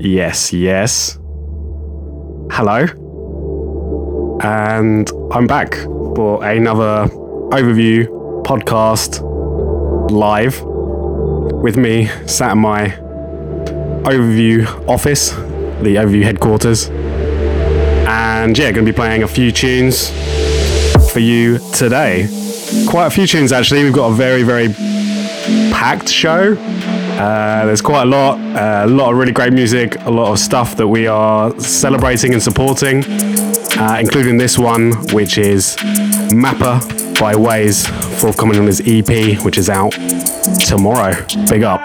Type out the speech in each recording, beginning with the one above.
Yes, yes. Hello. And I'm back for another overview podcast live with me sat in my overview office, the overview headquarters. And yeah, going to be playing a few tunes for you today. Quite a few tunes actually. We've got a very, very packed show. Uh, there's quite a lot, uh, a lot of really great music, a lot of stuff that we are celebrating and supporting, uh, including this one, which is Mapper by Waze, forthcoming on his EP, which is out tomorrow. Big up.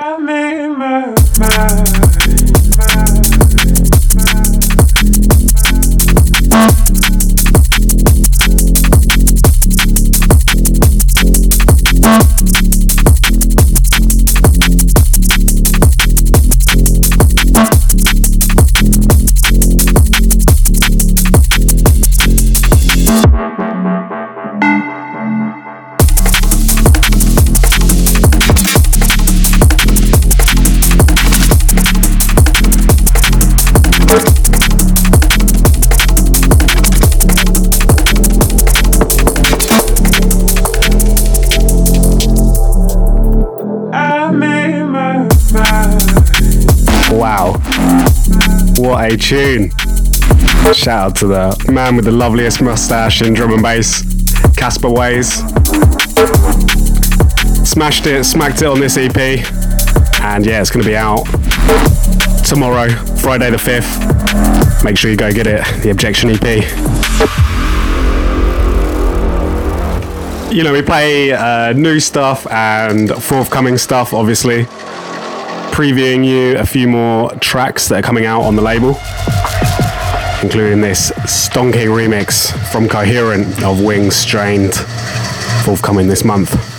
Shout out to the man with the loveliest mustache in drum and bass, Casper Waze. Smashed it, smacked it on this EP. And yeah, it's to be out tomorrow, Friday the 5th. Make sure you go get it, the Objection EP. You know, we play uh, new stuff and forthcoming stuff, obviously previewing you a few more tracks that are coming out on the label, including this stonking remix from Coherent of Wings Strained, forthcoming this month.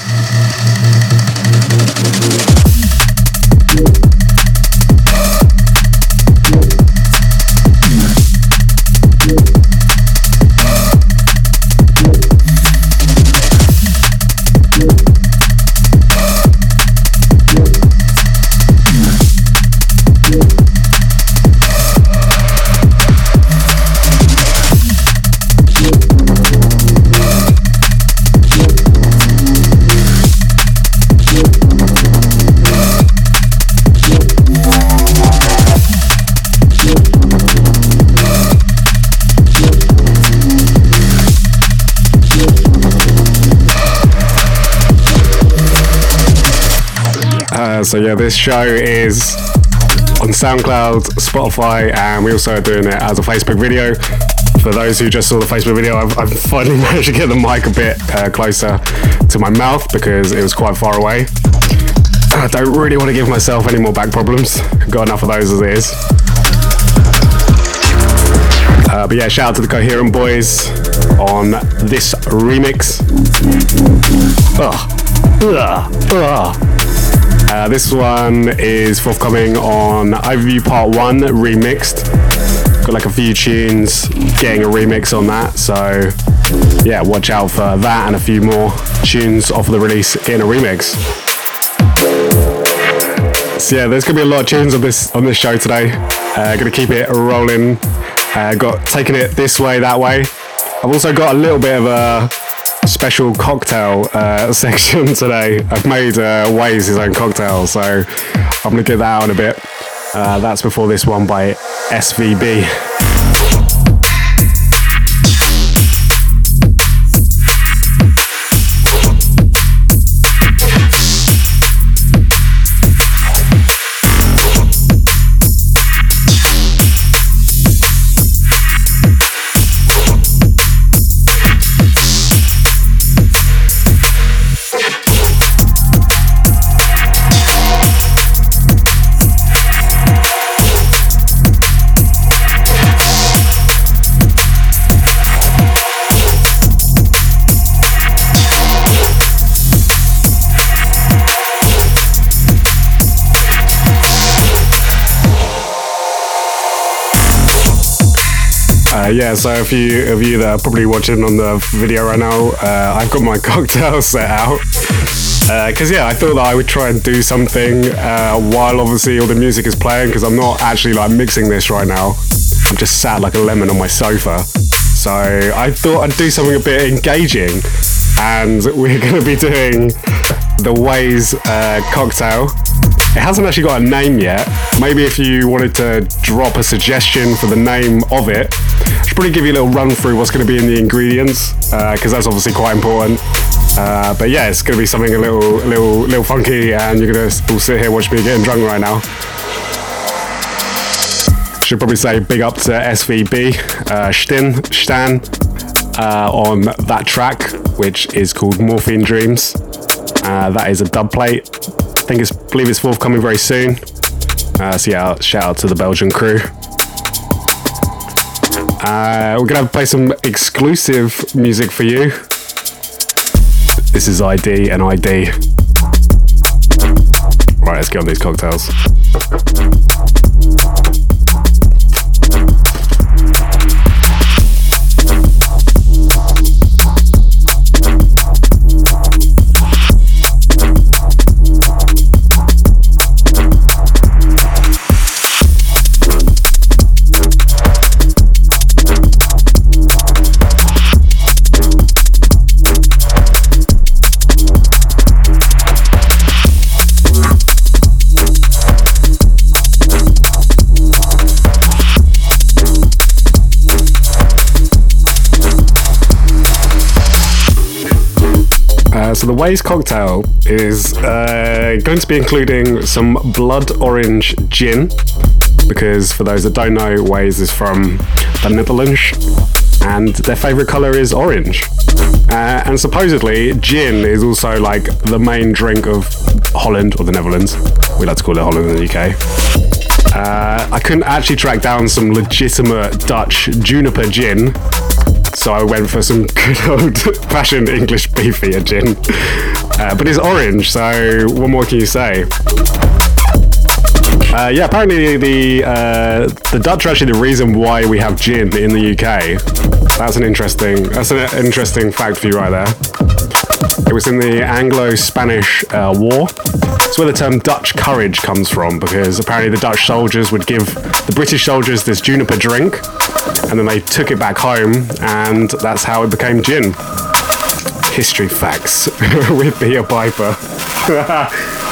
So yeah, this show is on SoundCloud, Spotify, and we also are doing it as a Facebook video. For those who just saw the Facebook video, I've, I've finally managed to get the mic a bit uh, closer to my mouth because it was quite far away. I don't really want to give myself any more back problems. Got enough of those as it is. Uh, but yeah, shout out to the Coherent Boys on this remix. Ugh. Ugh. Ugh. Uh, this one is forthcoming on Overview Part 1 remixed. Got like a few tunes getting a remix on that, so yeah, watch out for that and a few more tunes off of the release getting a remix. So yeah, there's gonna be a lot of tunes on this on this show today. Uh, gonna keep it rolling. Uh, got taking it this way, that way. I've also got a little bit of a special cocktail uh, section today. I've made uh, Waze his own cocktail, so I'm to get that out in a bit. Uh, that's before this one by SVB. Yeah, so a few of you that are probably watching on the video right now, uh, I've got my cocktail set out. Because, uh, yeah, I thought that I would try and do something uh, while obviously all the music is playing because I'm not actually like mixing this right now. I'm just sat like a lemon on my sofa. So I thought I'd do something a bit engaging. And we're going to be doing the Waze uh, cocktail. It hasn't actually got a name yet. Maybe if you wanted to drop a suggestion for the name of it, I should probably give you a little run through what's going to be in the ingredients because uh, that's obviously quite important. Uh, but yeah, it's going to be something a little, little, little funky, and you're going to all sit here watch me getting drunk right now. Should probably say big up to SVB, uh, Stin, Stan, uh, on that track, which is called Morphine Dreams. Uh, that is a dub plate. I think it's believe it's forthcoming very soon. Uh, so yeah, shout out to the Belgian crew. Uh, we're gonna play some exclusive music for you. This is ID and ID. Right, let's get on these cocktails. So the Waze cocktail is uh, going to be including some blood orange gin, because for those that don't know, Waze is from the Netherlands, and their favourite colour is orange. Uh, and supposedly, gin is also like the main drink of Holland or the Netherlands. We like to call it Holland in the UK. Uh, I couldn't actually track down some legitimate Dutch juniper gin, so I went for some good old fashioned English beefy gin. Uh, but it's orange, so what more can you say? Uh, yeah, apparently the uh, the Dutch are actually the reason why we have gin in the UK. That's an interesting that's an interesting fact for you right there. It was in the Anglo-Spanish uh, War. It's where the term Dutch courage comes from, because apparently the Dutch soldiers would give the British soldiers this juniper drink, and then they took it back home, and that's how it became gin. History facts with Peter Piper.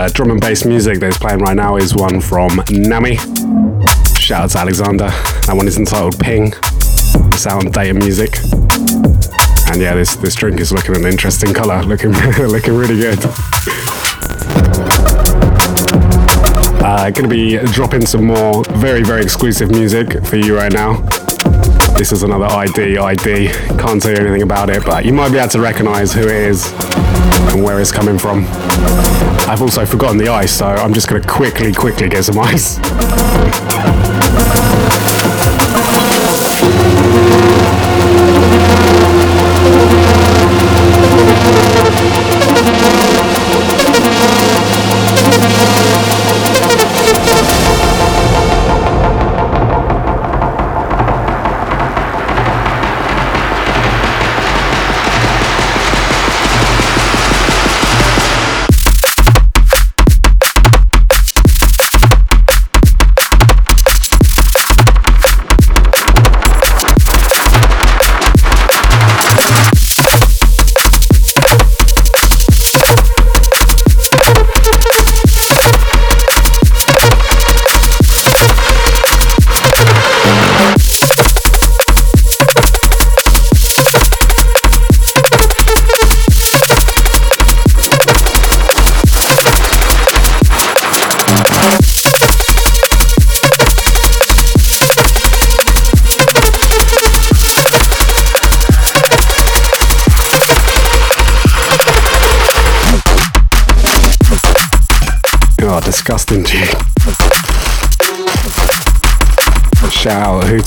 uh, drum and bass music that's playing right now is one from Nami. Shout out to Alexander. That one is entitled Ping. it's Sound data music. And yeah, this this drink is looking an interesting color, looking looking really good. Uh, gonna be dropping some more very very exclusive music for you right now. This is another ID ID. Can't tell you anything about it, but you might be able to recognize who it is and where it's coming from. I've also forgotten the ice, so I'm just going to quickly, quickly get some ice.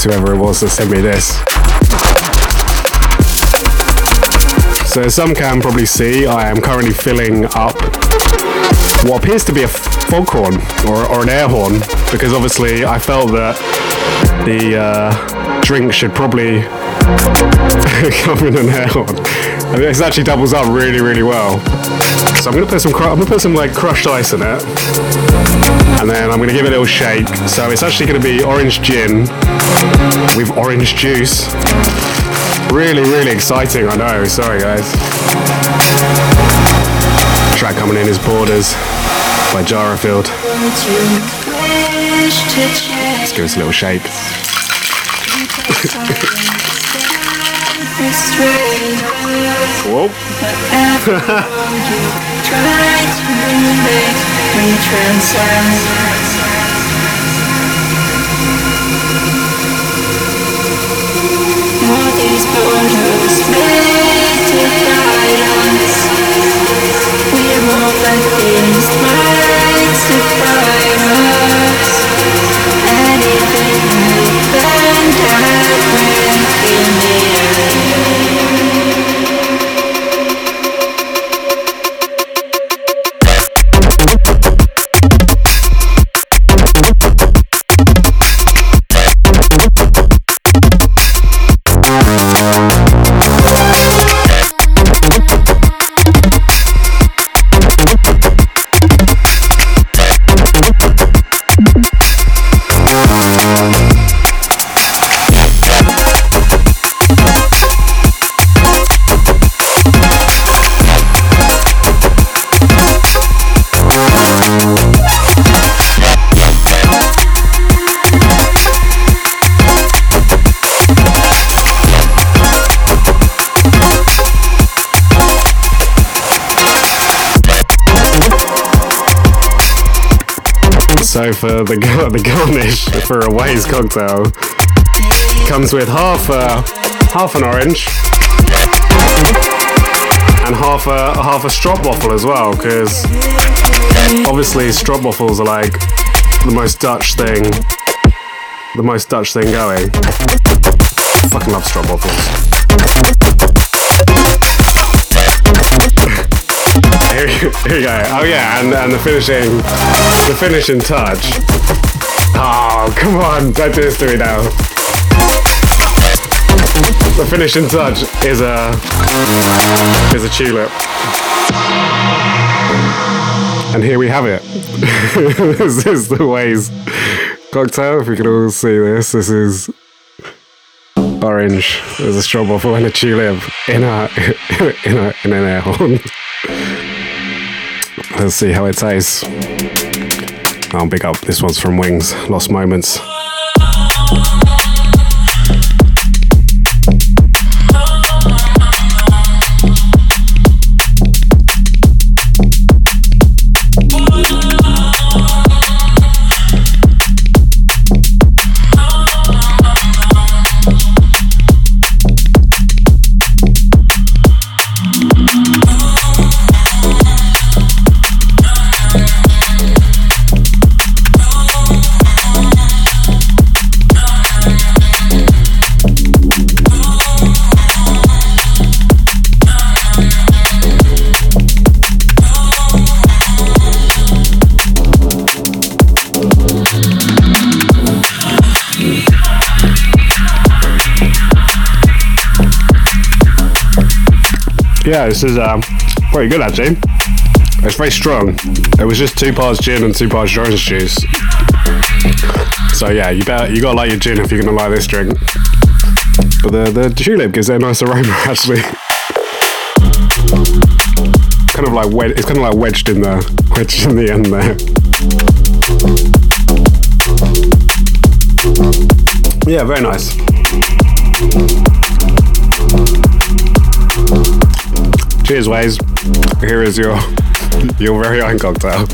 To whoever it was that sent me this. So as some can probably see, I am currently filling up what appears to be a foghorn or, or an air horn because obviously I felt that the uh, drink should probably come in an air horn. And this actually doubles up really, really well. So I'm gonna put some, I'm gonna put some like crushed ice in it, and then I'm gonna give it a little shake. So it's actually gonna be orange gin with orange juice. Really, really exciting, I know. Sorry, guys. Track coming in is Borders by Jarafield. Let's give us a little shake. Whoa. borders made to guide us. We're more for a Waze cocktail comes with half a half an orange and half a half a stroopwafel as well, because obviously stroopwafels are like the most Dutch thing, the most Dutch thing going. fucking love stroopwafels. Here, we go. Oh yeah, and, and the finishing, the finishing touch. Oh come on, don't do this to me now. The finishing touch is a is a tulip, and here we have it. this is the Waze cocktail. If you can all see this, this is orange. There's a stroopwafel and a tulip in a in a in an air horn. Let's see how it tastes. I'll pick up. This one's from Wings. Lost Moments. Yeah, this is um, pretty good actually. It's very strong. It was just two parts gin and two parts orange juice. So yeah, you better you gotta like your gin if you're gonna like this drink. But the the tulip gives it a nice aroma actually. kind of like wed- it's kind of like wedged in the wedged in the end there. Yeah, very nice. Cheers, Waze. Here is your your very own cocktail.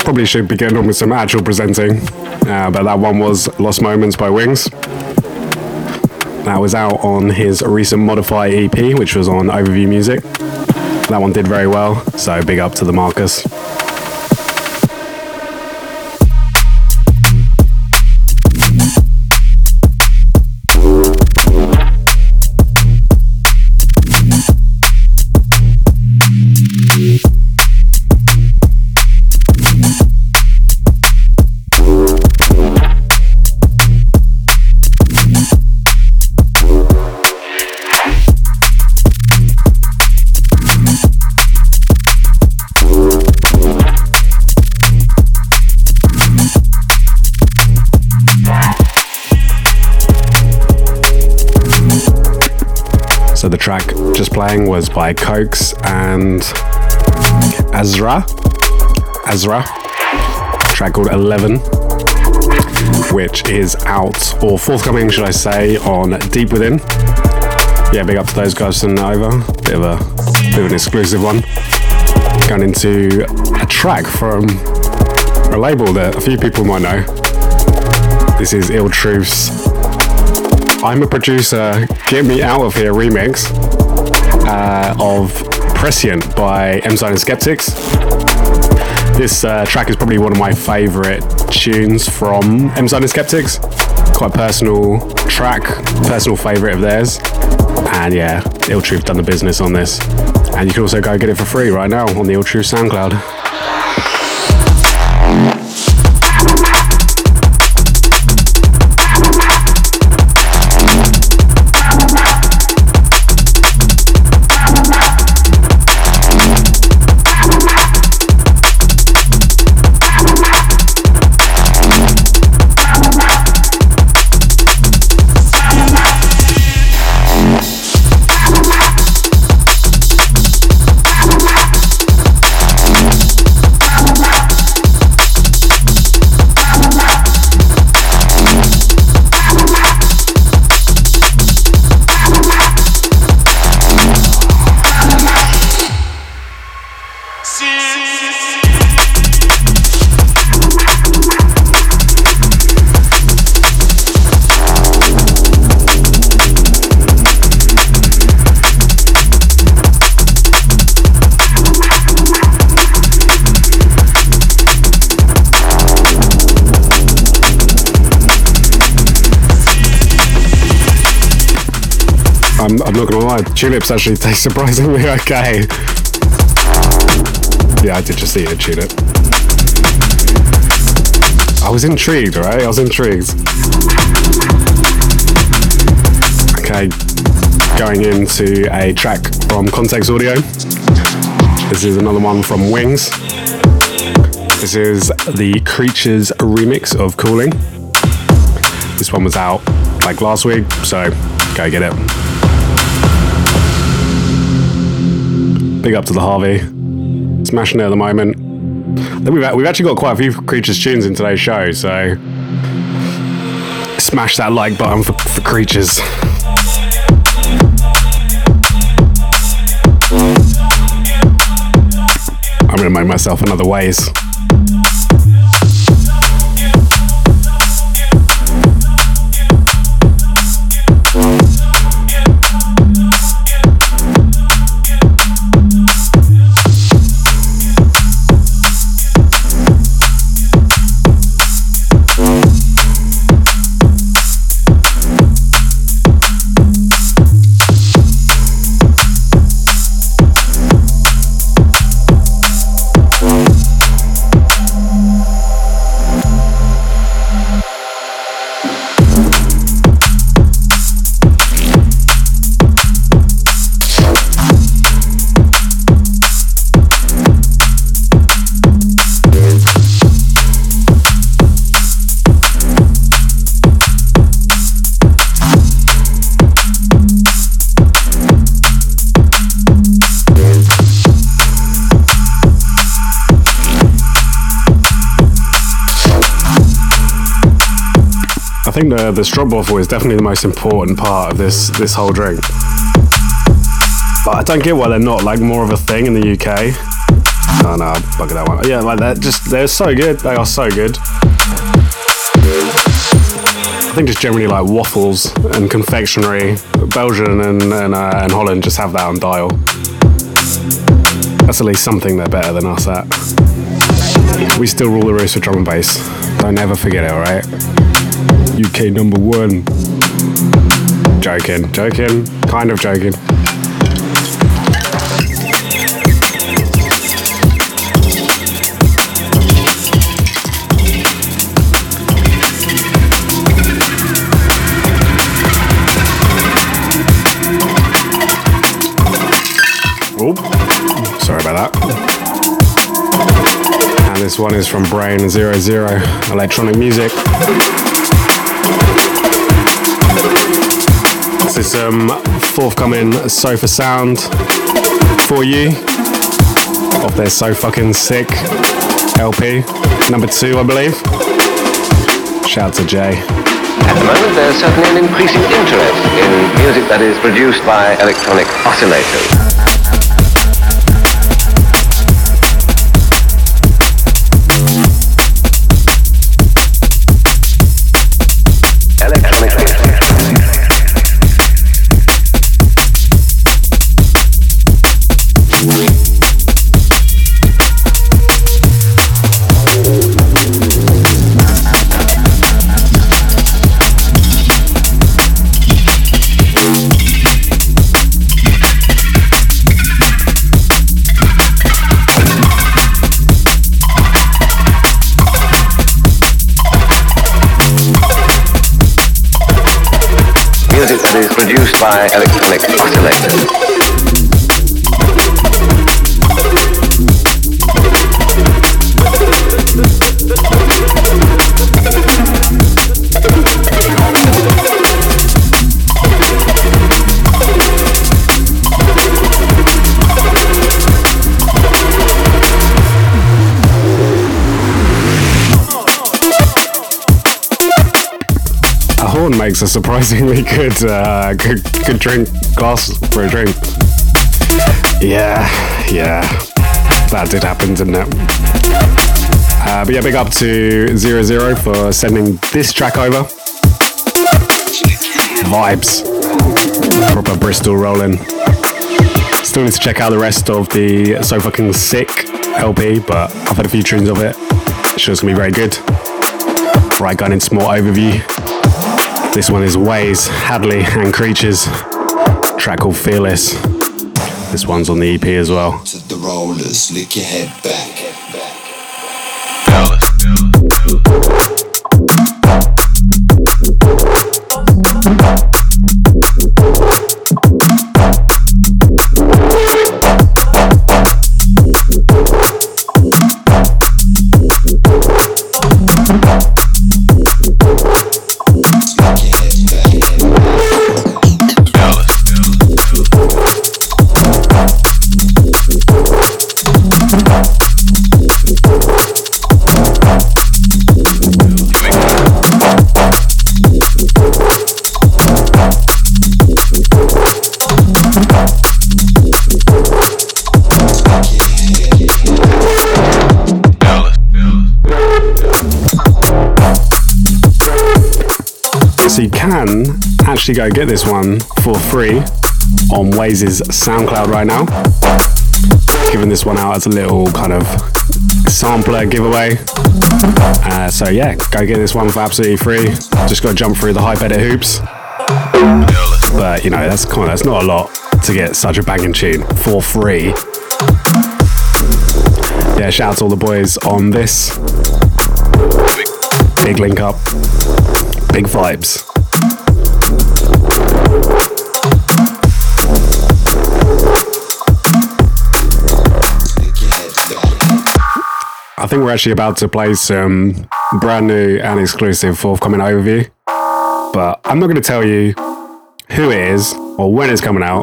Probably should be getting on with some actual presenting, uh, but that one was Lost Moments by Wings. That was out on his recent Modify EP, which was on Overview Music. That one did very well, so big up to the Marcus. By Cokes and Azra. Azra. Track called 11, which is out, or forthcoming, should I say, on Deep Within. Yeah, big up to those guys sending it over. Bit of a bit of an exclusive one. Going into a track from a label that a few people might know. This is Ill Truth's I'm a producer, Get Me Out of Here remix uh, of Prescient by Emzine and Skeptics. This uh, track is probably one of my favourite tunes from Emzine and Skeptics. Quite personal track, personal favourite of theirs. And yeah, Ill Truth done the business on this. And you can also go get it for free right now on the Ill Truth SoundCloud. Lie, tulips actually taste surprisingly okay. Yeah, I did just eat a tulip. I was intrigued, right? I was intrigued. Okay, going into a track from Context Audio. This is another one from Wings. This is the Creatures remix of Cooling. This one was out like last week, so go get it. Big up to the Harvey. Smashing it at the moment. We've, we've actually got quite a few Creatures tunes in today's show, so smash that like button for, for Creatures. I'm gonna make myself another Waze. I think the the stroopwafel is definitely the most important part of this this whole drink. But I don't get why they're not like more of a thing in the UK. Oh no, bugger that one. Yeah, like they're just they're so good. They are so good. I think just generally like waffles and confectionery. Belgium and and, uh, and Holland just have that on dial. That's at least something they're better than us at. We still rule the roost for drum and bass. Don't ever forget it, alright? UK number one. Joking, joking, kind of joking. Sorry about that. And this one is from Brain Zero Zero Electronic Music. Some um, forthcoming Sofa Sound for you oh, off their So Fucking Sick LP, number two, I believe. Shout out to Jay. At the moment, there's certainly an increasing interest in music that is produced by electronic oscillators. Is produced by electronic oscillators. Horn makes a surprisingly good, uh, good, good drink glass for a drink. Yeah, yeah, that did happen, didn't it? Uh, but yeah, big up to Zero Zero for sending this track over. Vibes, proper Bristol rolling. Still need to check out the rest of the So Fucking Sick LP, but I've had a few tunes of it. Sure, it's gonna be very good. Right, going into more overview. This one is Waze, Hadley, and Creatures. Track called Fearless. This one's on the EP as well. to the rollers, lick your head back. Actually go get this one for free on Waze's SoundCloud right now. Giving this one out as a little kind of sampler giveaway. Uh, so yeah, go get this one for absolutely free. Just got to jump through the Hypeddit hoops. But you know, that's kind of that's not a lot to get such a banging tune for free. Yeah, shout out to all the boys on this. Big link up. Big vibes. Think we're actually about to play some um, brand new and exclusive forthcoming overview. But I'm not going to tell you who it is or when it's coming out.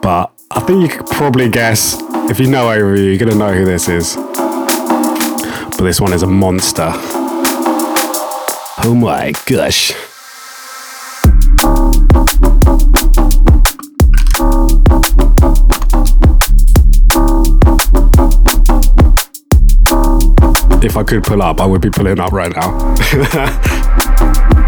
But I think you could probably guess if you know overview, you're going to know who this is. But this one is a monster. Oh my gosh. If I could pull up, I would be pulling up right now.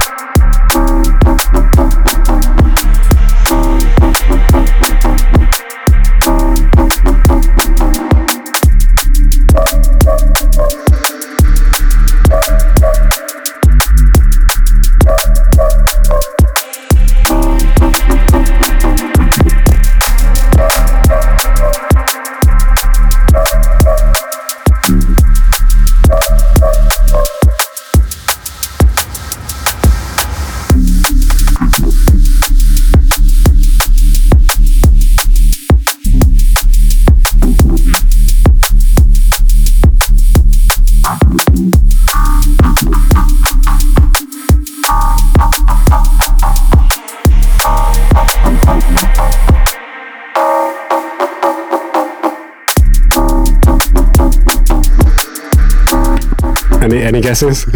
guesses? hmm.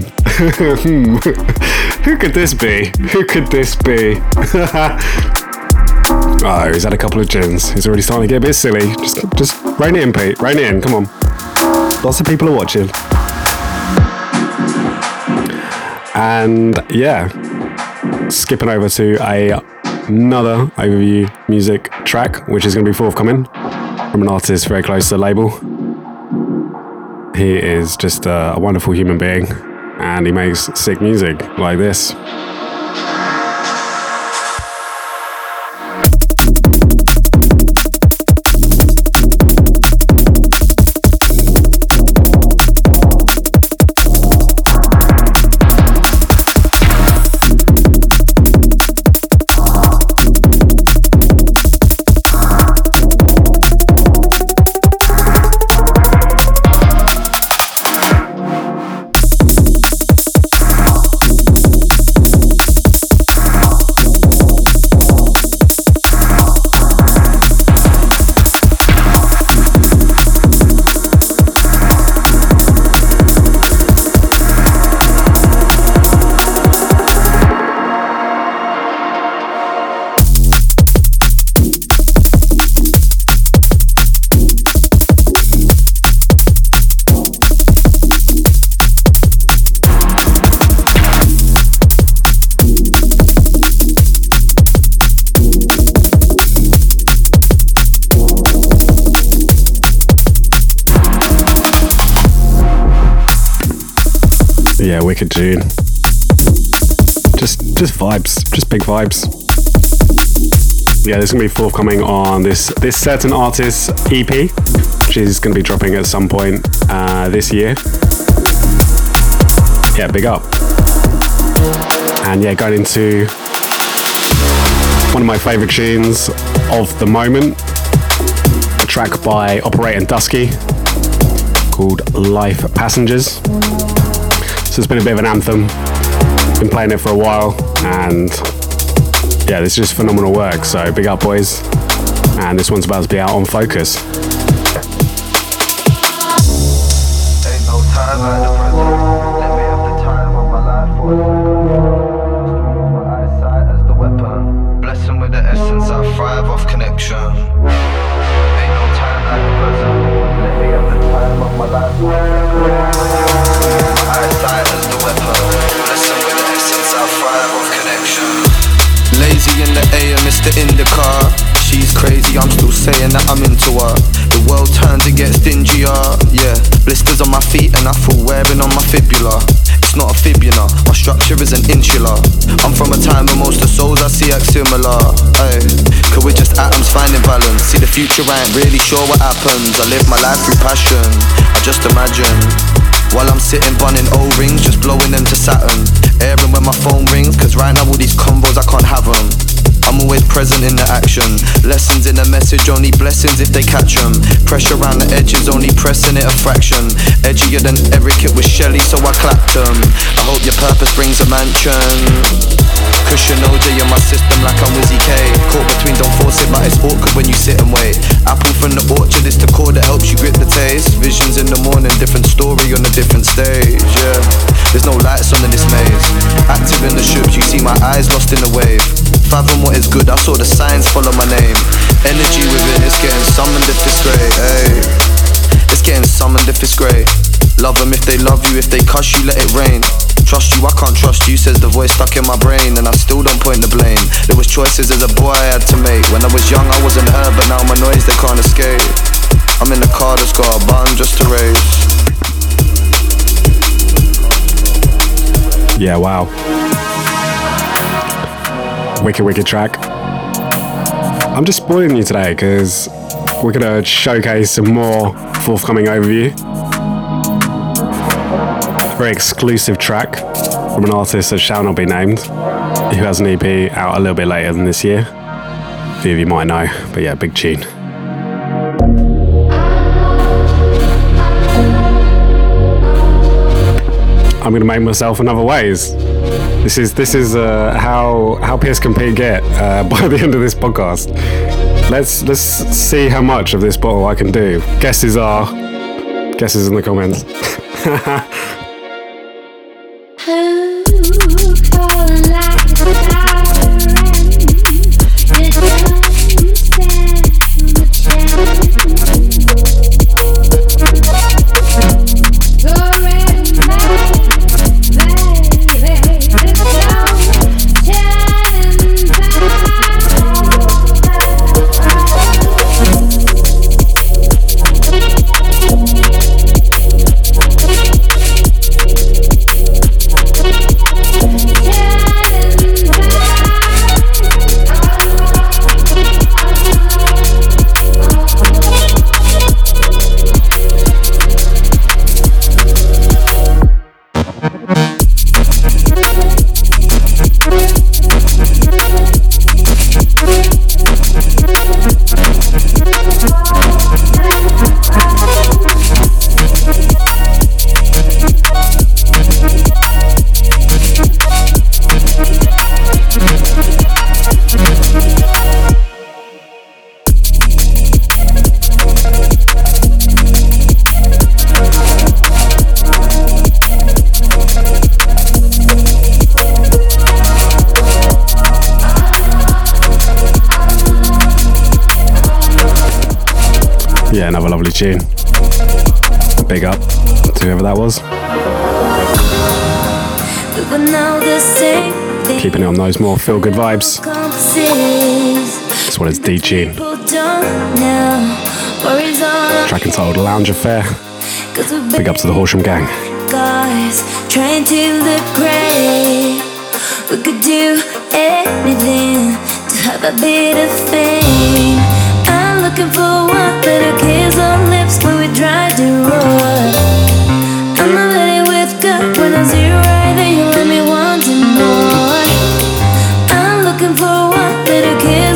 hmm. Who could this be? Who could this be? oh, he's had a couple of gins. He's already starting to get a bit silly. Just just rein it in, Pete. Rein it in. Come on. Lots of people are watching. And yeah, skipping over to a another overview music track, which is going to be forthcoming from an artist very close to the label. He is just a, wonderful human being, and he makes sick music like this. Yeah, wicked tune. Just just vibes, just big vibes. Yeah, this is gonna be forthcoming on this this certain artist EP, which is gonna be dropping at some point uh, this year. Yeah, big up. And yeah, going into one of my favorite tunes of the moment, a track by Operator Dusky called Life Passengers. So it's been a bit of an anthem. Been playing it for a while, and yeah, this is just phenomenal work. So big up, boys. And this one's about to be out on Focus. And I feel wearing on my fibula. It's not a fibula, my structure is an insular. I'm from a time when most of souls I see act similar. Ay, could we just atoms finding balance? See the future, I ain't really sure what happens. I live my life through passion. I just imagine. While I'm sitting bunning O-rings, just blowing them to Saturn. Airing when my phone rings, cause right now all these combos I can't have them. I'm always present in the action. Lessons in the message, only blessings if they catch 'em. Pressure around the edges, only pressing it a fraction. Edgier than Eric, it was Shelly, so I clapped 'em. I hope your purpose brings a mansion. Cushion OJ in my system like I'm Wizzy K. Caught between, don't force it, but it's awkward when you sit and wait. Apple from the orchard is the core that helps you grip the taste. Visions in the morning, different story on a different stage. Yeah, there's no lights on in this maze. Active in the shoots, you see my eyes lost in the wave. Fathom what is good, I saw the signs follow my name. Energy within it's getting summoned if it's great. Hey. It's getting summoned if it's great. Love them if they love you, if they cuss you, let it rain. Trust you, I can't trust you, says the voice stuck in my brain, and I still don't point the blame. There was choices as a boy I had to make. When I was young, I wasn't heard, but now I'm noise they can't escape. I'm in the car that's got a bun just to raise. Yeah, wow. Wicked, wicked track. I'm just spoiling you today because we're gonna showcase some more forthcoming overview. Very exclusive track from an artist that shall not be named, who has an EP out a little bit later than this year. A few of you might know, but yeah, big tune. I'm gonna make myself another Waze. This is this is uh, how how pissed can get uh, by the end of this podcast. Let's let's see how much of this bottle I can do. Guesses are Guesses in the comments. Yeah, another lovely tune. Big up to whoever that was. Keeping it on those more feel good vibes. This one is D Tune. Track entitled Lounge Affair. Big up to the Horsham gang. Guys, trying to look great. We could do anything to have a bit of fame. Looking for one better kiss on lips when we drive the road. I'm not ready with good when I see you right there. You let me wanting more. I'm looking for one better kiss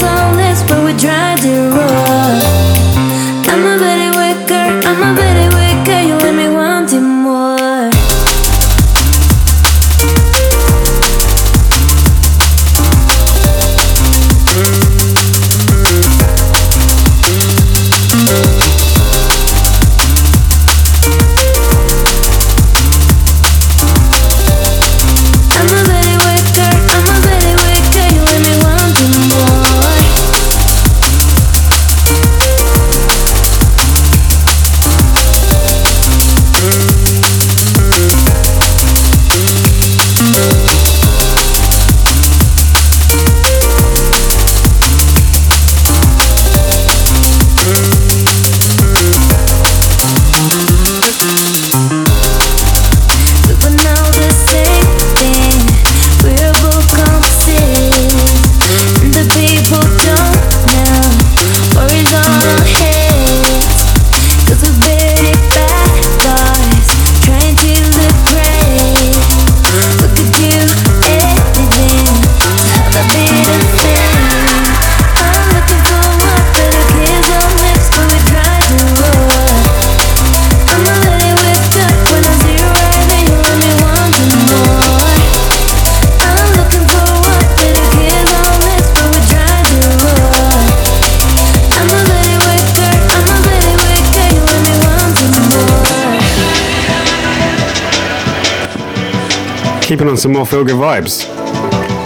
Keeping on some more feel good vibes.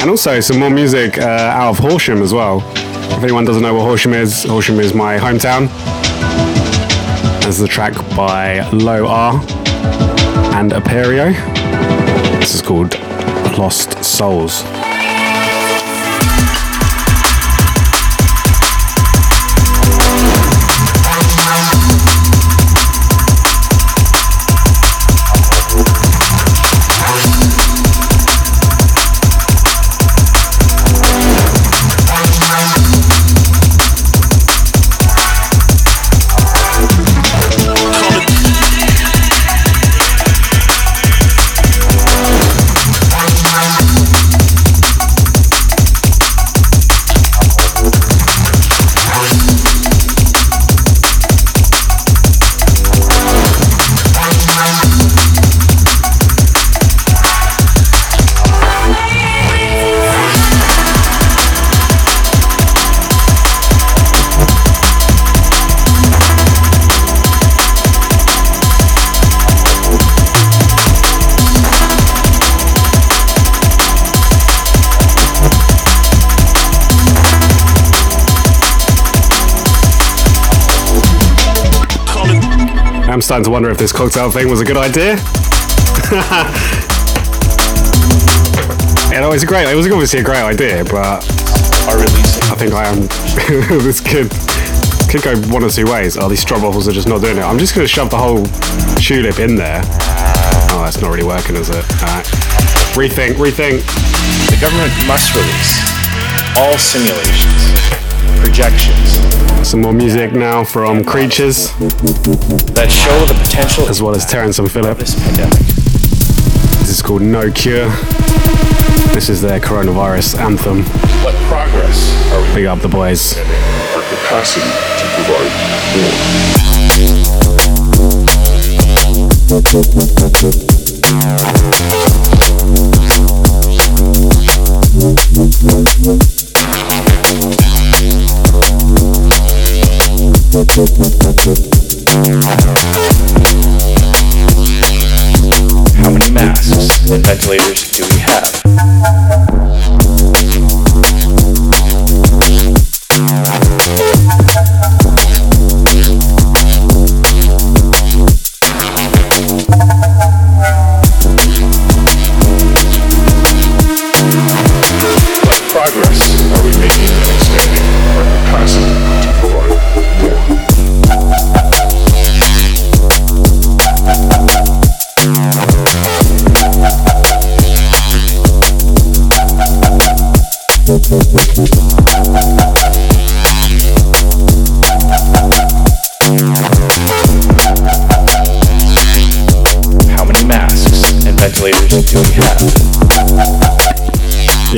And also some more music uh, out of Horsham as well. If anyone doesn't know what Horsham is, Horsham is my hometown. Is a track by Low R and Aperio. This is called Lost Souls. I'm starting to wonder if this cocktail thing was a good idea. it's a great. It was obviously a great idea, but. I think I am. this kid could go one or two ways. Oh, these stroopwafels are just not doing it. I'm just going to shove the whole tulip in there. Oh, that's not really working, is it? Alright. Rethink, rethink. The government must release all simulations, projections Some more music now from Creatures, that show the potential as well as Terrence and Phillip. of this pandemic. This is called No Cure. This is their coronavirus anthem. What progress are we Big up the boys. our capacity to provide more. How many masks and ventilators do we have?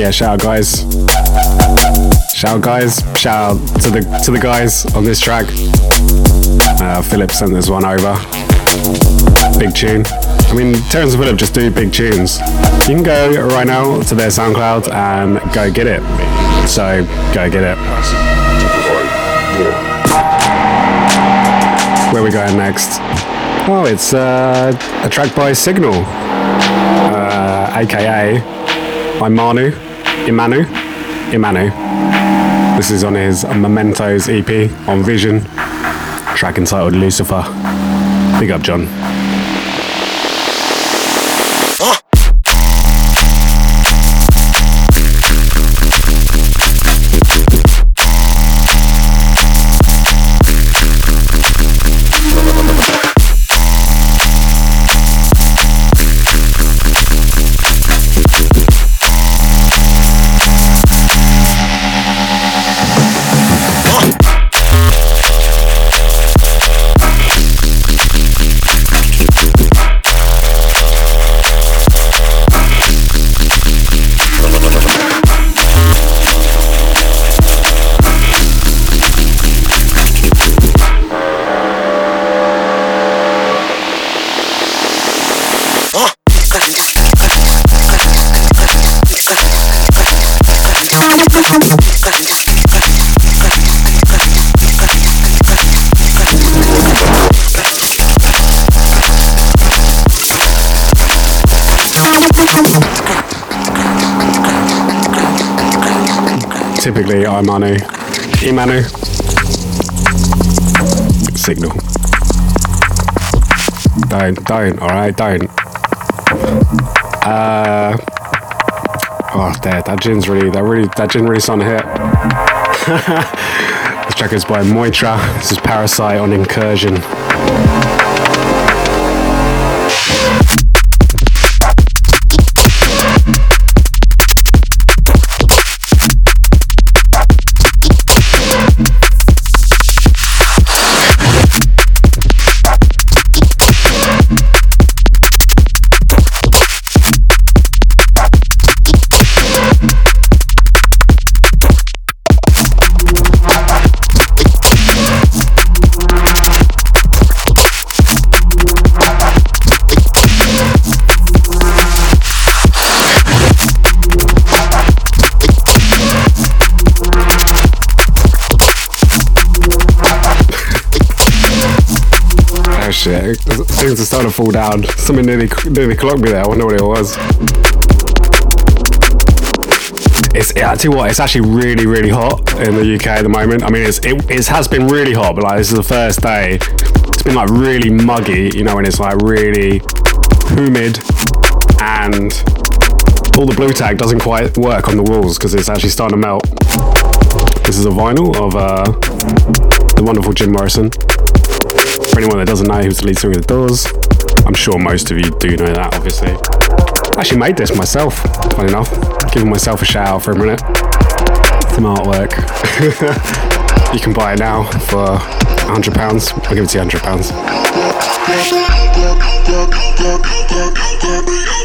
Yeah, shout out guys. Shout out guys. Shout out to the to the guys on this track. Uh, Philip sent this one over. Big tune. I mean, Terrence and Philip just do big tunes. You can go right now to their SoundCloud and go get it. So go get it. Where we going next? Oh, it's uh, a track by Signal, uh, aka by Manu, Imanu, Imanu. This is on his Mementos EP on Vision, track entitled Lucifer. Big up, John. Typically, I'm Manu. Imanu. Signal. Don't, don't, alright, don't. Uh. Oh, that, that gin's really, that really, that gin really starting to hit. this track is by Moitra. This is Parasite on Incursion. Fall down. Something nearly, nearly clocked me there. I wonder what it was. It's, you what, it's actually really, really hot in the UK at the moment. I mean, it's, it, it has been really hot, but like this is the first day it's been like really muggy, you know, and it's like really humid and all the Blu Tack doesn't quite work on the walls because it's actually starting to melt. This is a vinyl of uh, the wonderful Jim Morrison. For anyone that doesn't know who's the lead singer of the Doors, I'm sure most of you do know that, obviously. I actually made this myself, funny enough. Giving myself a shout out for a minute. Some artwork. you can buy it now for £100. I'll give it to you £100.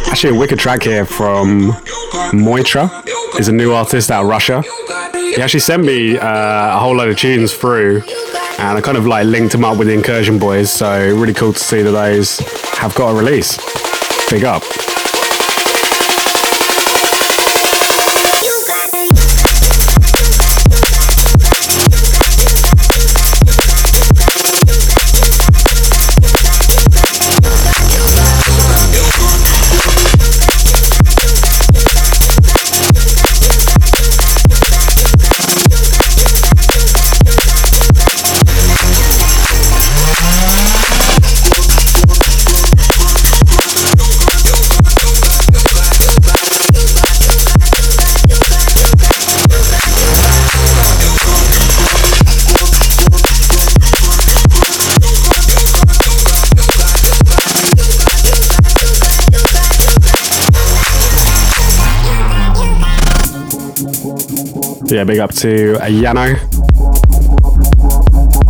Actually, a wicked track here from Moitra. Is a new artist out of Russia. He actually sent me uh, a whole load of tunes through, and I kind of like linked them up with the Incursion Boys. So really cool to see that those have got a release. Big up. Yeah, big up to Yano.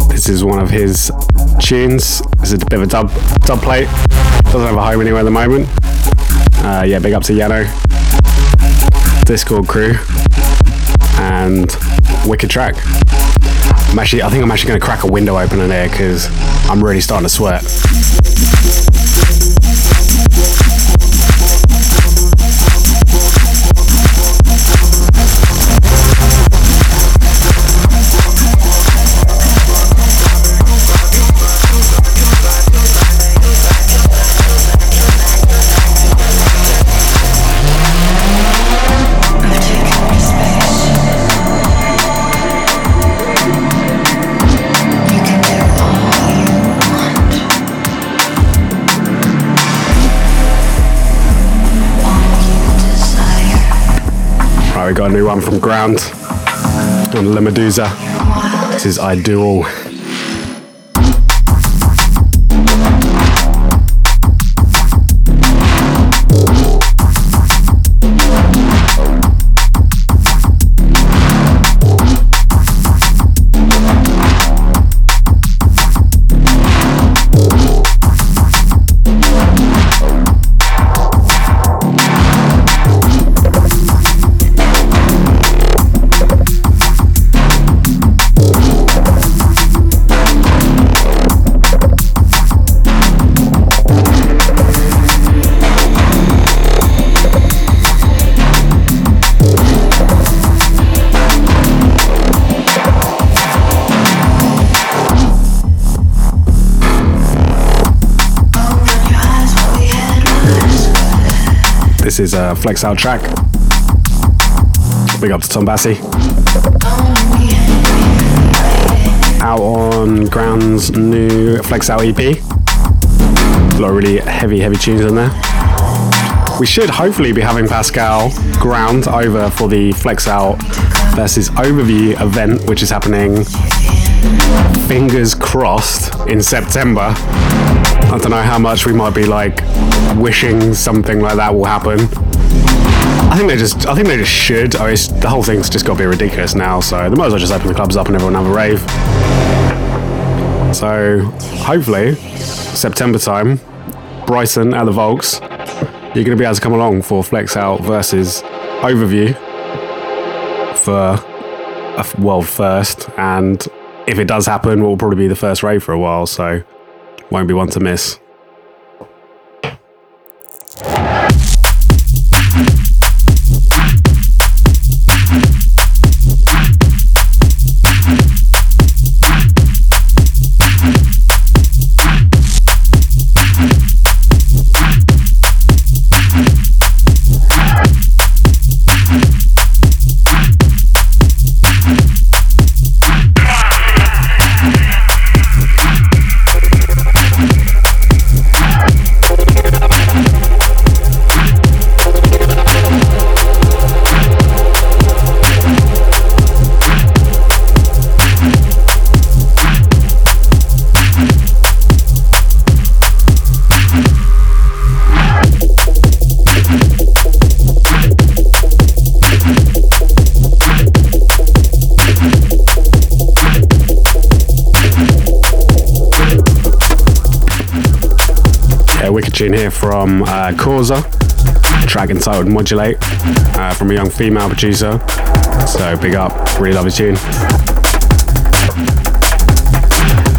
This is one of his tunes. This is a bit of a dub dub plate. Doesn't have a home anywhere at the moment. Uh, yeah, big up to Yano, Discord crew, and wicked track. I'm actually, I think I'm actually going to crack a window open in here because I'm really starting to sweat. We got a new one from Ground on La Medusa. This is I Do All. This Flex Out track. Big up to Tom Bassi. Out on Ground's new Flex Out EP. A lot of really heavy, heavy tunes in there. We should hopefully be having Pascal Ground over for the Flex Out versus Overview event, which is happening, fingers crossed, in September. I don't know how much we might be like wishing something like that will happen. I think they just, I think they just should. I mean, the whole thing's just got to be ridiculous now. So they might as well just open the clubs up and everyone have a rave. So hopefully September time, Brighton at the Volks, you're going to be able to come along for Flex Out versus Overview for a world first. And if it does happen, we'll probably be the first rave for a while. So won't be one to miss. Here from uh, Causa, track entitled Modulate uh, from a young female producer. So big up, really love the tune.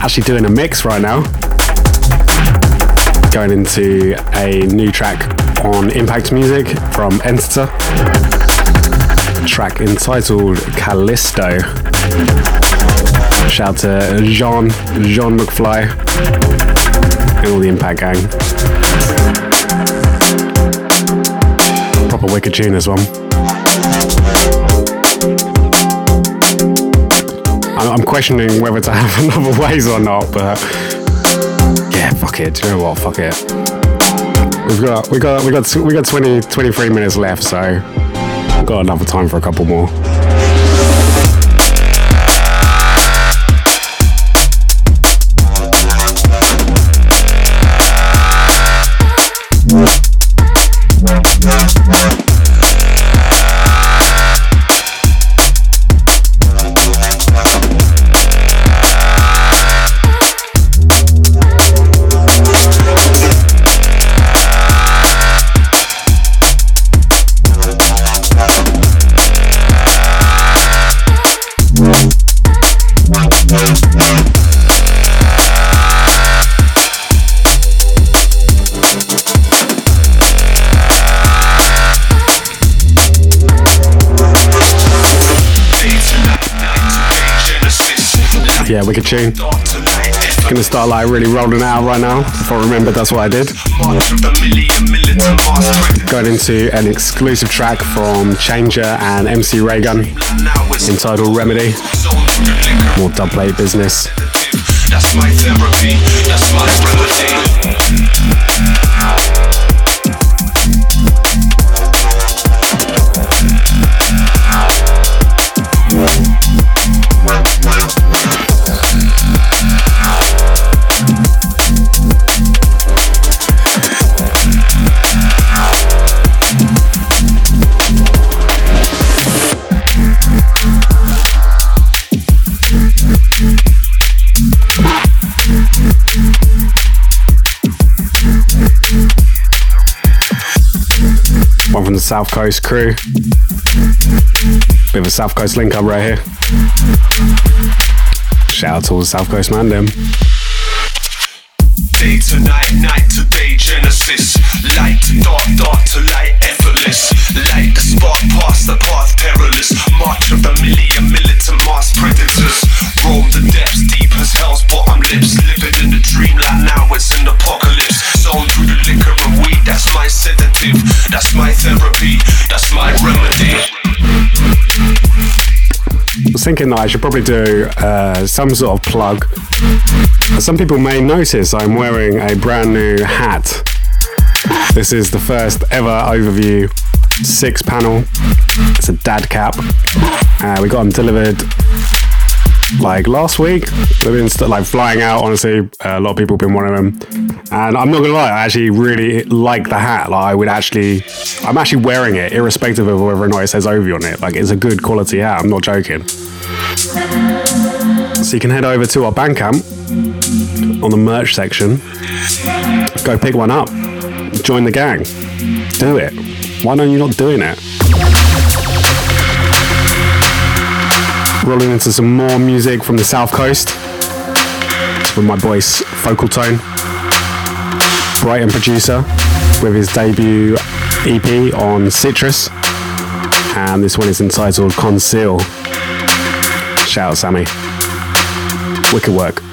Actually doing a mix right now. Going into a new track on Impact Music from Entita. Track entitled Callisto. Shout to Jean, Jean McFly, and all the Impact gang. Proper wicked tune, this one. I'm questioning whether to have another Waze or not, but yeah, fuck it. Do you know what? Fuck it. We've got we got we got we got 20 23 minutes left, so got enough time for a couple more. Yeah, wicked tune. Gonna start like really rolling out right now. If I remember, that's what I did. Going into an exclusive track from Changer and MC Raygun entitled Remedy. More dubplate business. That's my therapy, that's my remedy. From the South Coast crew. Bit of a South Coast link up right here. Shout out to all the South Coast man, them. Day to night, night to day, Genesis. Light dark, dark to light, effortless. Light the spark past the path, perilous. March of the million militant mass predators. That's my therapy, that's my remedy. I was thinking that I should probably do uh, some sort of plug. Some people may notice I'm wearing a brand new hat. This is the first ever overview six panel. It's a dad cap. Uh, we got them delivered like last week. They've been st- like flying out. Honestly, a lot of people have been wanting them, and I'm not gonna lie, I actually really like the hat. Like I would actually, I'm actually wearing it, irrespective of whether or not it says Ovi on it. Like it's a good quality hat. I'm not joking. So you can head over to our Bandcamp on the merch section. Go pick one up. Join the gang. Do it. Why are you not doing it? Rolling into some more music from the South Coast. It's from my boy S- Focal Tone, Brighton producer, with his debut EP on Citrus. And this one is entitled Conceal. Shout out, Sammy. Wicked work.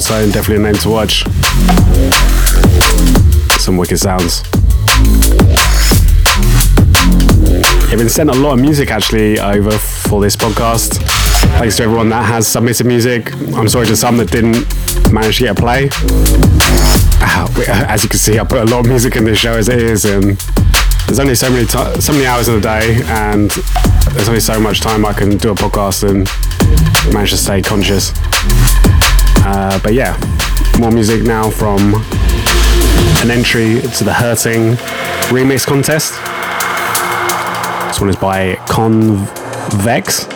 Focal definitely a name to watch. Some wicked sounds. I've been sent a lot of music actually over for this podcast. Thanks to everyone that has submitted music. I'm sorry to some that didn't manage to get a play. As you can see, I put a lot of music in this show as it is, and there's only so many ti so many hours in a day, and there's only so much time I can do a podcast and manage to stay conscious. Uh, but yeah, more music now from an entry to the Hurting remix contest. This one is by Convex.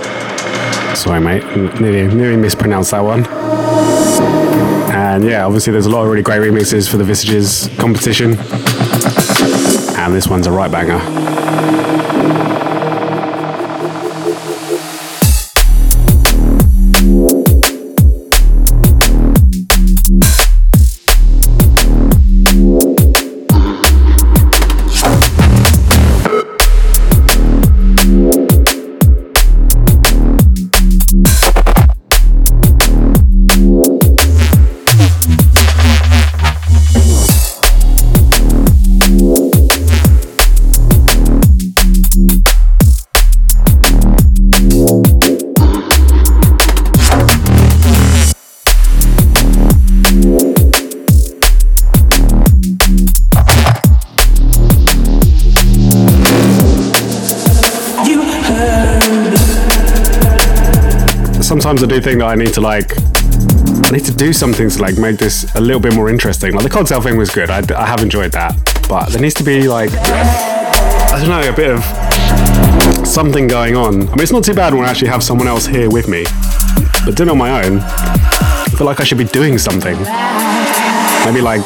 Sorry, mate, nearly, nearly mispronounced that one. And yeah, obviously, there's a lot of really great remixes for the Visages competition. And this one's a right banger. Sometimes I do think that I need to like I need to do something to like make this a little bit more interesting. Like the cocktail thing was good. I, I have enjoyed that, but there needs to be like I don't know a bit of something going on. I mean, it's not too bad when I actually have someone else here with me, but doing it on my own, I feel like I should be doing something. Maybe like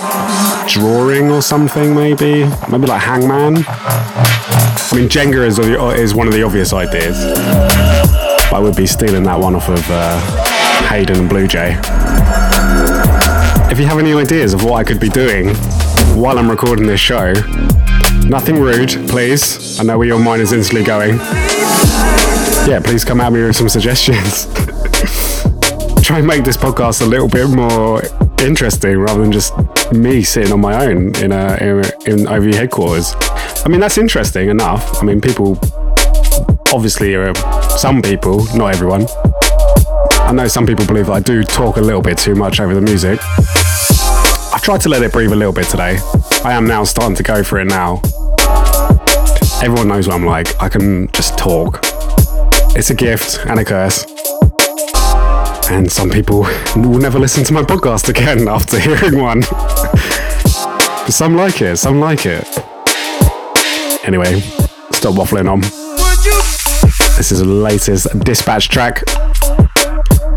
drawing or something. Maybe maybe like Hangman. I mean, Jenga is is one of the obvious ideas. I would be stealing that one off of uh, Hayden and Blue Jay. If you have any ideas of what I could be doing while I'm recording this show, nothing rude, please. I know where your mind is instantly going. Yeah, please come at me with some suggestions. Try and make this podcast a little bit more interesting rather than just me sitting on my own in a in, in OV headquarters. I mean, that's interesting enough. I mean, people obviously are some people, not everyone. I know some people believe I do talk a little bit too much over the music. I've tried to let it breathe a little bit today. I am now starting to go for it now. Everyone knows what I'm like. I can just talk. It's a gift and a curse. And some people will never listen to my podcast again after hearing one. Some like it, some like it. Anyway, stop waffling on. This is the latest dispatch track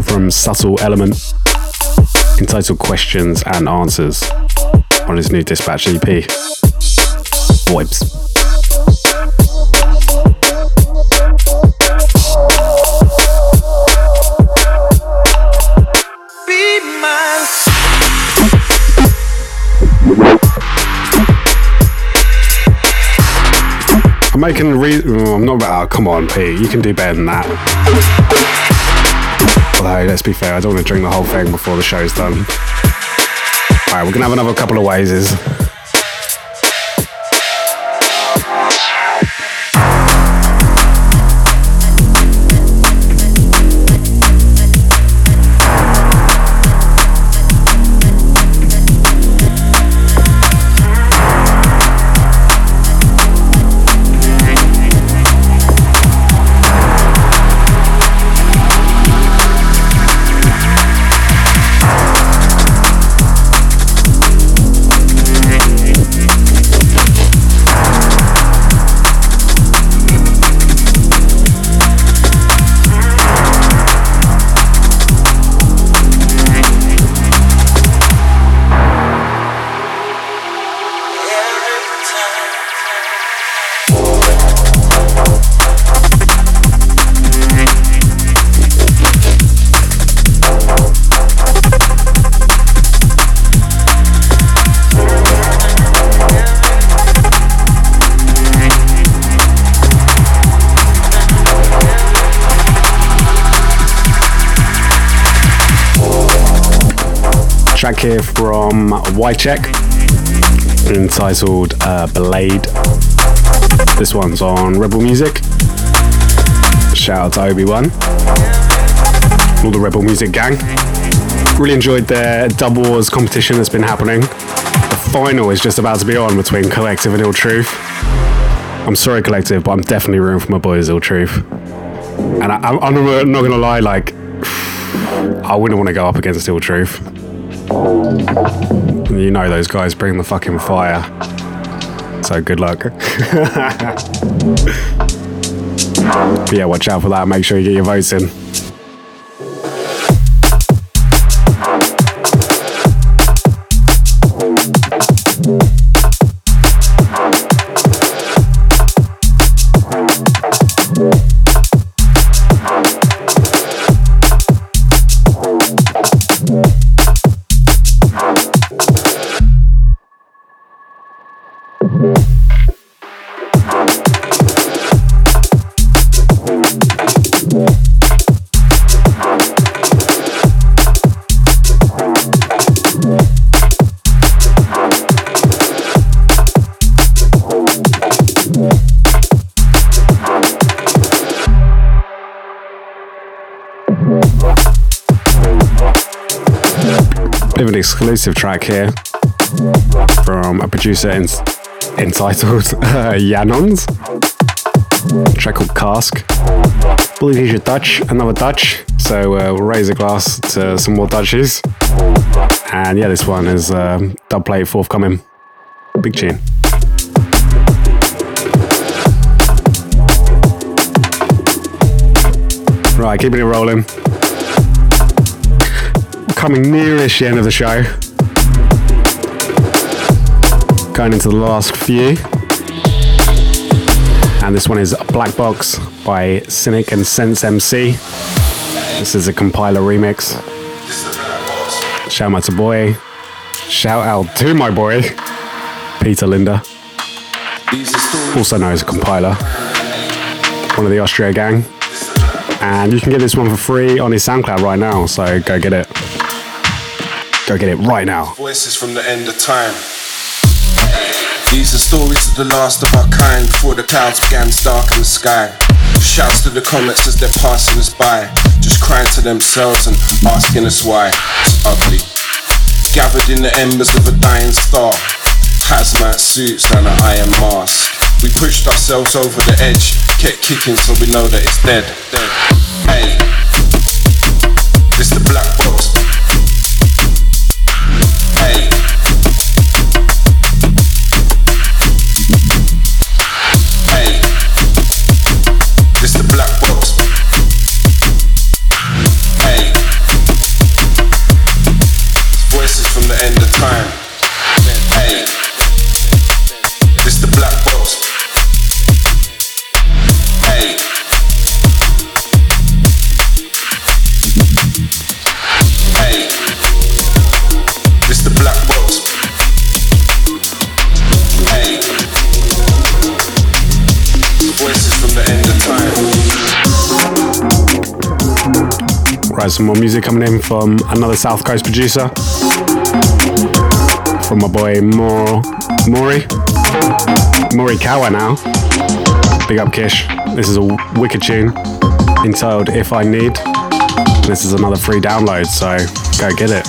from Subtle Element entitled Questions and Answers on his new dispatch EP. Vibes. Making re- oh, I'm not about. Oh, come on, Pete. You can do better than that. Although, let's be fair, I don't want to drink the whole thing before the show's done. Alright, we're gonna have another couple of Wazes. Wycheck entitled uh, Blade. This one's on Rebel Music. Shout out to Obi Wan, all the Rebel Music gang. Really enjoyed their Dub Wars competition that's been happening. The final is just about to be on between Collective and Ill Truth. I'm sorry, Collective, but I'm definitely rooting for my boys, Ill Truth. And I, I'm, I'm not gonna lie, like, I wouldn't want to go up against Ill Truth. You know those guys bring the fucking fire. So good luck. yeah, watch out for that. Make sure you get your votes in. Exclusive track here from a producer in- entitled uh, Yanons. A track called Cask. Believe he's a Dutch, another Dutch. So uh, we'll raise a glass to some more Dutchies. And yeah, this one is um, dub plate forthcoming. Big tune. Right, keeping it rolling. Coming nearish the end of the show. Going into the last few. And this one is Black Box by Cynic and Sense MC. This is a compiler remix. Shout out to boy. Shout out to my boy, Peter Linda. Also known as a compiler. One of the Austria gang. And you can get this one for free on his SoundCloud right now, so go get it. Go get it right now. Voices from the end of time. These are stories of the last of our kind before the clouds began to darken the sky. Shouts to the comets as they're passing us by, just crying to themselves and asking us why. It's ugly. Gathered in the embers of a dying star, hazmat suits and an iron mask. We pushed ourselves over the edge, kept kicking so we know that it's dead. dead. Hey, it's the black Right, some more music coming in from another South Coast producer. From my boy Mor Maury. Maury Kawa now. Big up Kish. This is a wicked tune entitled If I Need. This is another free download, so go get it.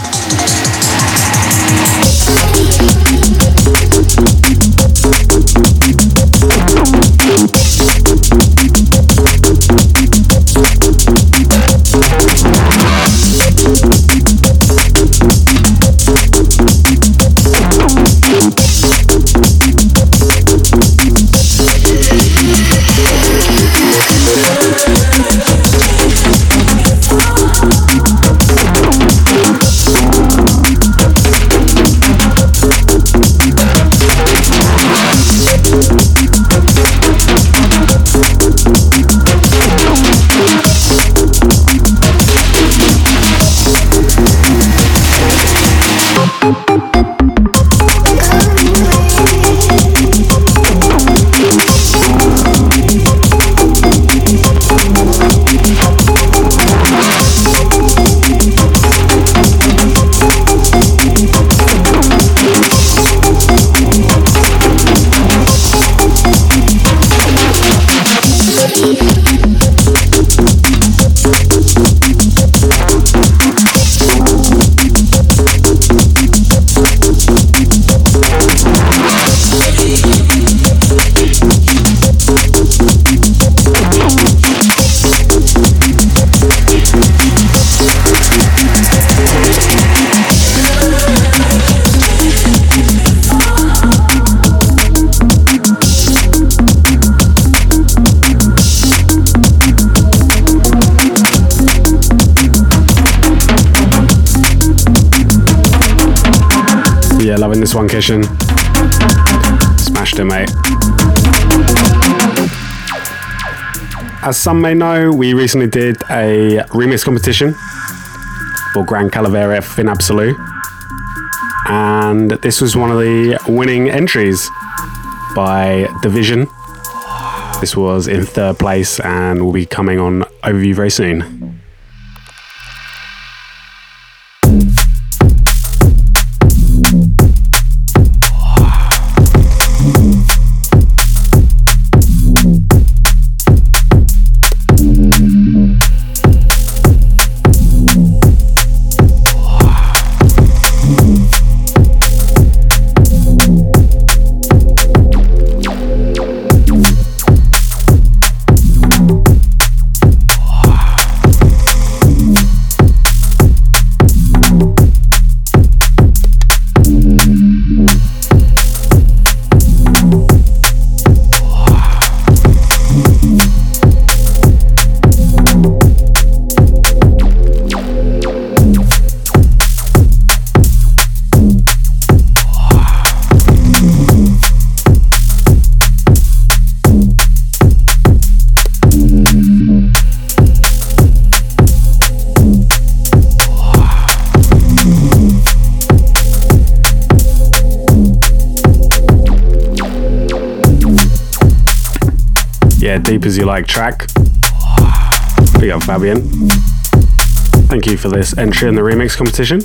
Loving this one, Kishan. Smashed it, mate. As some may know, we recently did a remix competition for Grand Calavera Fin Absolute. And this was one of the winning entries by Division. This was in third place and will be coming on overview very soon. As you like track. Big up Fabian. Thank you for this entry in the remix competition.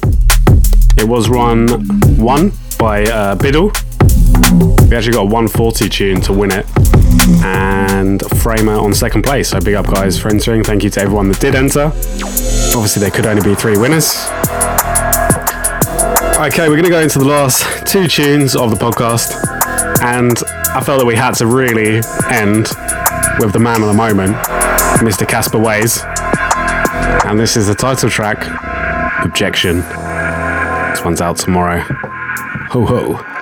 It was run one by uh, Biddle. We actually got a 140 tune to win it, and Framer on second place. So big up guys for entering. Thank you to everyone that did enter. Obviously, there could only be three winners. Okay, we're to go into the last two tunes of the podcast, and I felt that we had to really end with the man of the moment, Mr. Casper Waze. And this is the title track, Objection. This one's out tomorrow. Ho ho.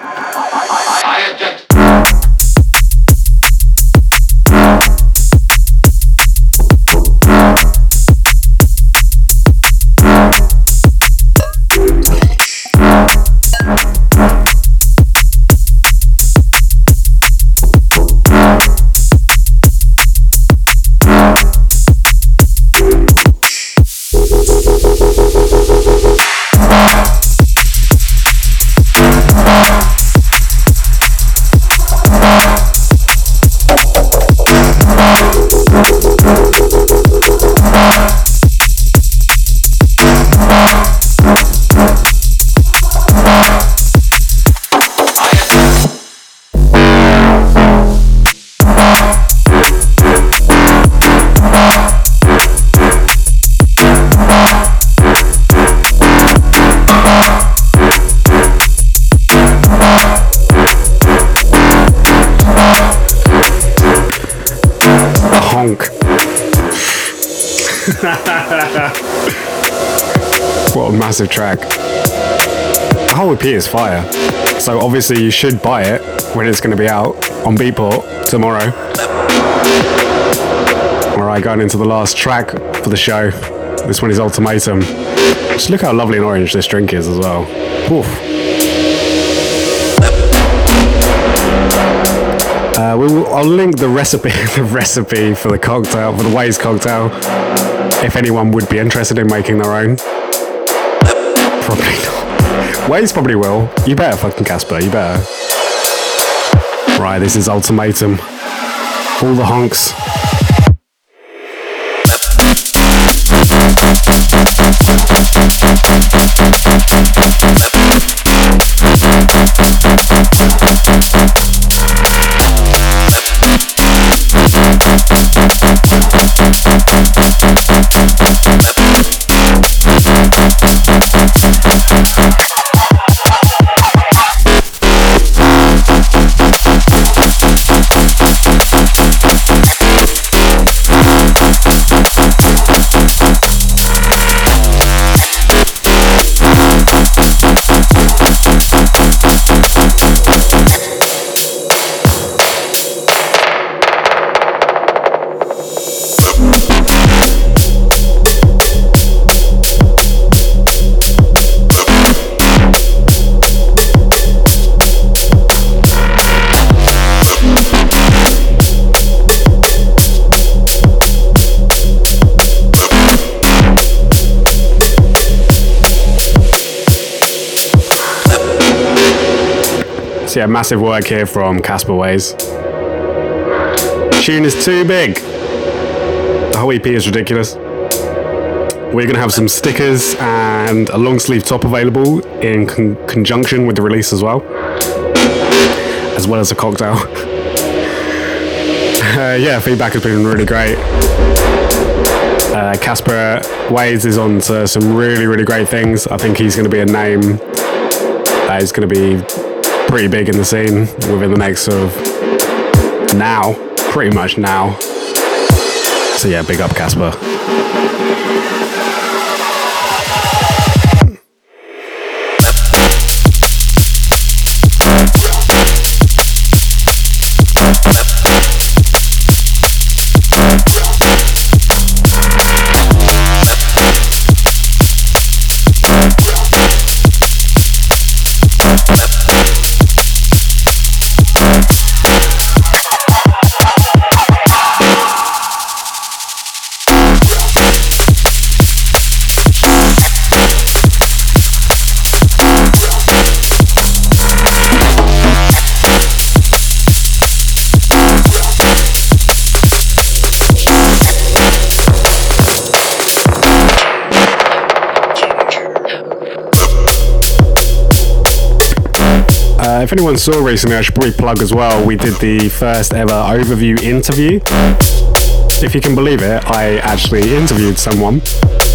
Massive track. The whole EP is fire. So obviously you should buy it when it's going to be out on Beatport tomorrow. Alright, going into the last track for the show. This one is Ultimatum. Just look how lovely and orange this drink is as well. Oof. Uh, we'll, I'll link the recipe, the recipe for the cocktail, for the Waze cocktail, if anyone would be interested in making their own. Probably not. Waze probably will. You better, fucking Casper. You better. Right, this is ultimatum. All the honks. So yeah, massive work here from Casper Waze. Tune is too big. The whole EP is ridiculous. We're going to have some stickers and a long sleeve top available in con- conjunction with the release as well, as well as a cocktail. uh, yeah, feedback has been really great. Uh, Casper Waze is on to some really, really great things. I think he's going to be a name that is going to be pretty big in the scene within the next sort of now, pretty much now. So yeah, big up Casper. If anyone saw recently, I should probably plug as well. We did the first ever overview interview. If you can believe it, I actually interviewed someone,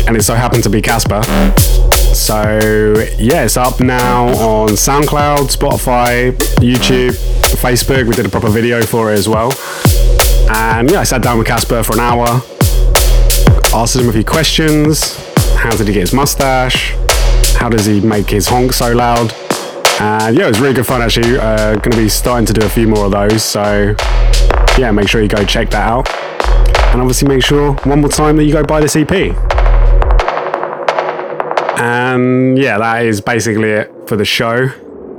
and it so happened to be Casper. So yeah, it's up now on SoundCloud, Spotify, YouTube, Facebook. We did a proper video for it as well. And yeah, I sat down with Casper for an hour, asked him a few questions. How did he get his mustache? How does he make his honk so loud? And yeah, it was really good fun actually. Uh, going to be starting to do a few more of those. So yeah, make sure you go check that out. And obviously make sure one more time that you go buy this EP. And yeah, that is basically it for the show.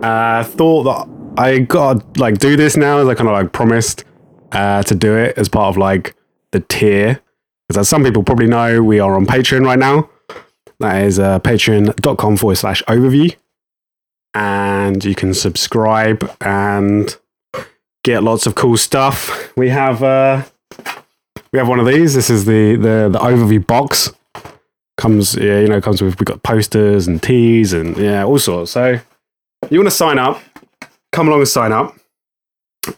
Uh, thought that I got to like do this now as I kind of like promised uh, to do it as part of like the tier. Because as some people probably know, we are on Patreon right now. That is uh, patreon.com forward slash overview and you can subscribe and get lots of cool stuff. We have uh, we have one of these. This is the the, the overview box. Comes yeah, you know, comes with we've got posters and teas and yeah, all sorts. So you want to sign up, come along and sign up.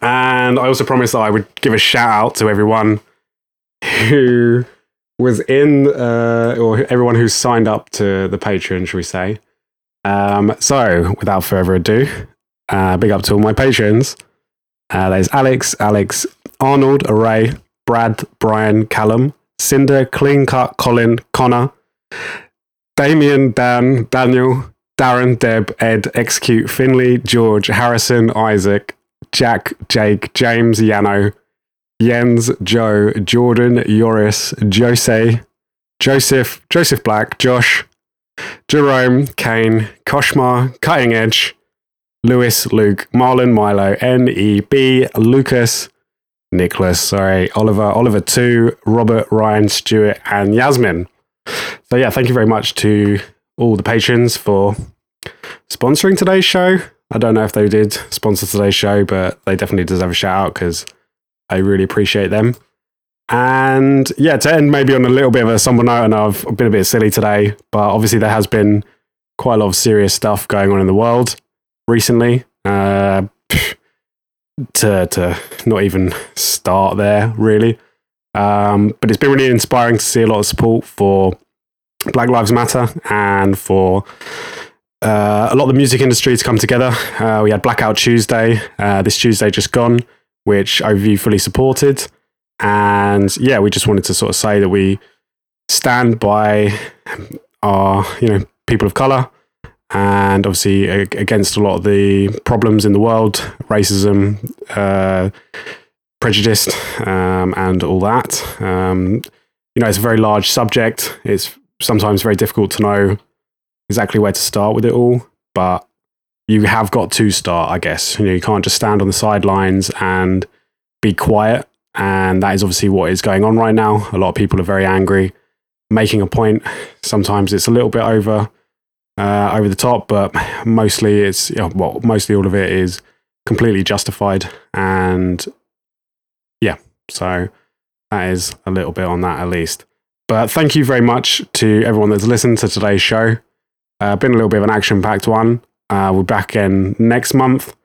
And I also promised that I would give a shout out to everyone who was in uh, or everyone who signed up to the Patreon, shall we say. Um, so, without further ado, uh, big up to all my patrons. Uh, there's Alex, Alex, Arnold, Array, Brad, Brian, Callum, Cinder, Clean Cut, Colin, Connor, Damien, Dan, Daniel, Darren, Deb, Ed, Execute, Finley, George, Harrison, Isaac, Jack, Jake, James, Yano, Jens, Joe, Jordan, Yoris, Jose, Joseph, Joseph Black, Josh, Jerome, Kane, Koshmar, Cutting Edge, Lewis, Luke, Marlon, Milo, N.E.B., Lucas, Nicholas, sorry, Oliver, Oliver 2, Robert, Ryan, Stuart, and Yasmin. So, yeah, thank you very much to all the patrons for sponsoring today's show. I don't know if they did sponsor today's show, but they definitely deserve a shout out because I really appreciate them. And yeah, to end maybe on a little bit of a somber note, and I've been a bit silly today, but obviously there has been quite a lot of serious stuff going on in the world recently. Uh, to to not even start there really, um, but it's been really inspiring to see a lot of support for Black Lives Matter and for uh, a lot of the music industry to come together. Uh, we had Blackout Tuesday uh, this Tuesday just gone, which Overview fully supported. And yeah, we just wanted to sort of say that we stand by our, you know, people of color and obviously against a lot of the problems in the world, racism, uh, prejudice, um, and all that. Um, you know, it's a very large subject. It's sometimes very difficult to know exactly where to start with it all, but you have got to start, I guess. You know, you can't just stand on the sidelines and be quiet and that is obviously what is going on right now. A lot of people are very angry, making a point. Sometimes it's a little bit over uh, over the top, but mostly it's well, mostly all of it is completely justified. And yeah, so that is a little bit on that at least. But thank you very much to everyone that's listened to today's show. Uh, been a little bit of an action packed one. Uh, we're back again next month.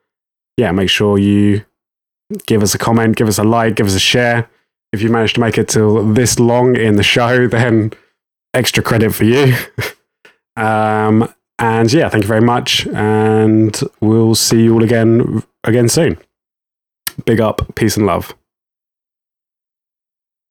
Yeah, make sure you give us a comment, give us a like, give us a share. If you managed to make it till this long in the show, then extra credit for you. um, and yeah, thank you very much, and we'll see you all again again soon. Big up, peace and love.